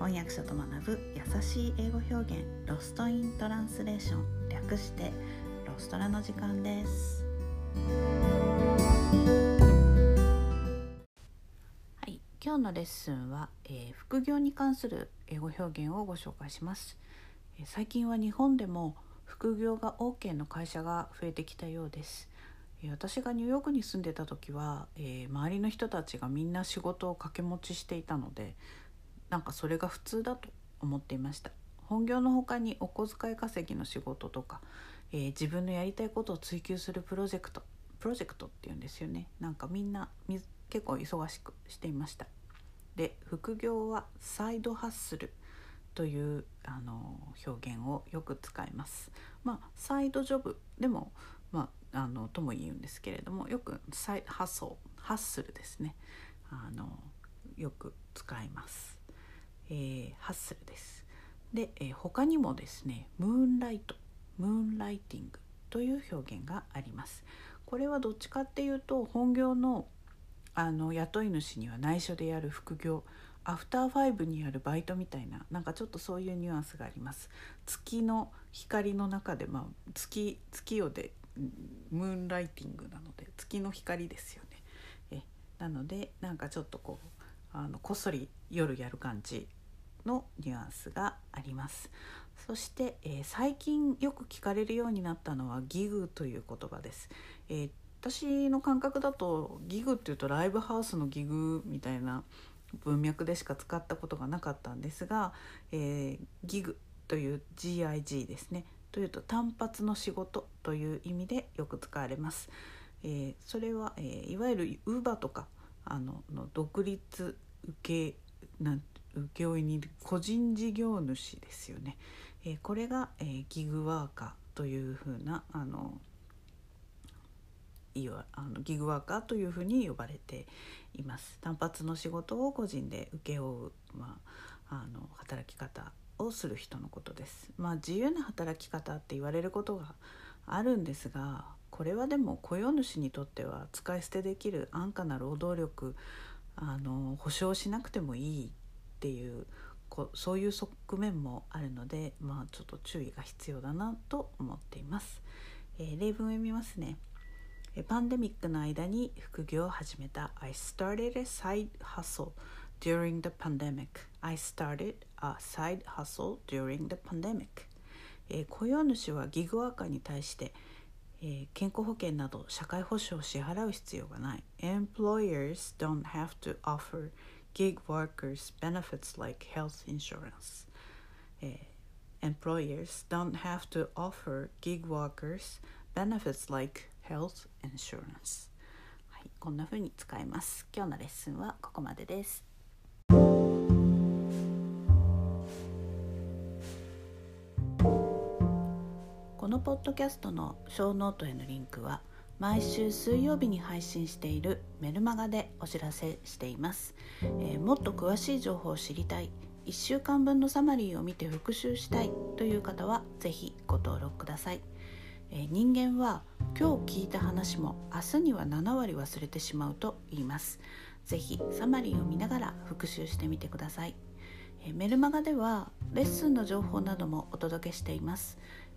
翻訳者と学ぶ優しい英語表現ロストイントランスレーション略してロストラの時間です。はい今日のレッスンは、えー、副業に関する英語表現をご紹介します、えー、最近は日本でも副業が OK の会社が増えてきたようです。私がニューヨークに住んでた時は、えー、周りの人たちがみんな仕事を掛け持ちしていたのでなんかそれが普通だと思っていました。本業の他にお小遣い稼ぎの仕事とか、えー、自分のやりたいことを追求するプロジェクトプロジェクトっていうんですよね。なんかみんな結構忙しくしていました。で副業はサイドハッスルというあの表現をよく使います。まあサイドジョブでもまああのとも言うんですけれどもよくサイハッソハッスルですね。あのよく使います。えー、ハッスルです。で、えー、他にもですねムーンライトムーンライティングという表現があります。これはどっちかっていうと本業のあの雇い主には内緒でやる副業アフターファイブにあるバイトみたいななんかちょっとそういうニュアンスがあります月の光の中で、まあ、月月夜でムーンライティングなので月の光ですよねえなのでなんかちょっとこうあのこっそり夜やる感じのニュアンスがあります。そして、えー、最近よく聞かれるようになったのはギグという言葉です、えー、私の感覚だとギグっていうとライブハウスのギグみたいな文脈でしか使ったことがなかったんですが、えー、ギグという GIG ですね。というと単発の仕事という意味でよく使われます、えー、それは、えー、いわゆる Uber とかあのの独立受けなん請負にいる個人事業主ですよね。えー、これが、えー、ギグワーカーというふうなあのいわあのギグワーカーというふうに呼ばれています単発の仕事を個人で請け負う、まあ、あの働き方をする人のことです。まあ、自由な働き方って言われることがあるんですがこれはでも雇用主にとっては使い捨てできる安価な労働力あの保証しなくてもいいっていうこそういう側面もあるのでまあちょっと注意が必要だなと思っています。えー、例文を読みますね。パンデミックの間に副業を始めた I started a side hustle during the pandemic. I started a side hustle during the pandemic. えー、雇用主はギグワーカーに対してえー、健康保険など社会保障を支払う必要がない。Employers don't have to offer gig workers benefits like health insurance. えー、Employers don't have to offer gig workers benefits like health insurance. はい、こんな風に使います。今日のレッスンはここまでです。このポッドキャストのショーノートへのリンクは毎週水曜日に配信しているメルマガでお知らせしています、えー、もっと詳しい情報を知りたい。1週間分のサマリーを見て復習したいという方は是非ご登録ください、えー、人間は今日聞いた話も明日には7割忘れてしまうと言います。是非サマリーを見ながら復習してみてください。メルマガではレッスンの情報などもお届けしています。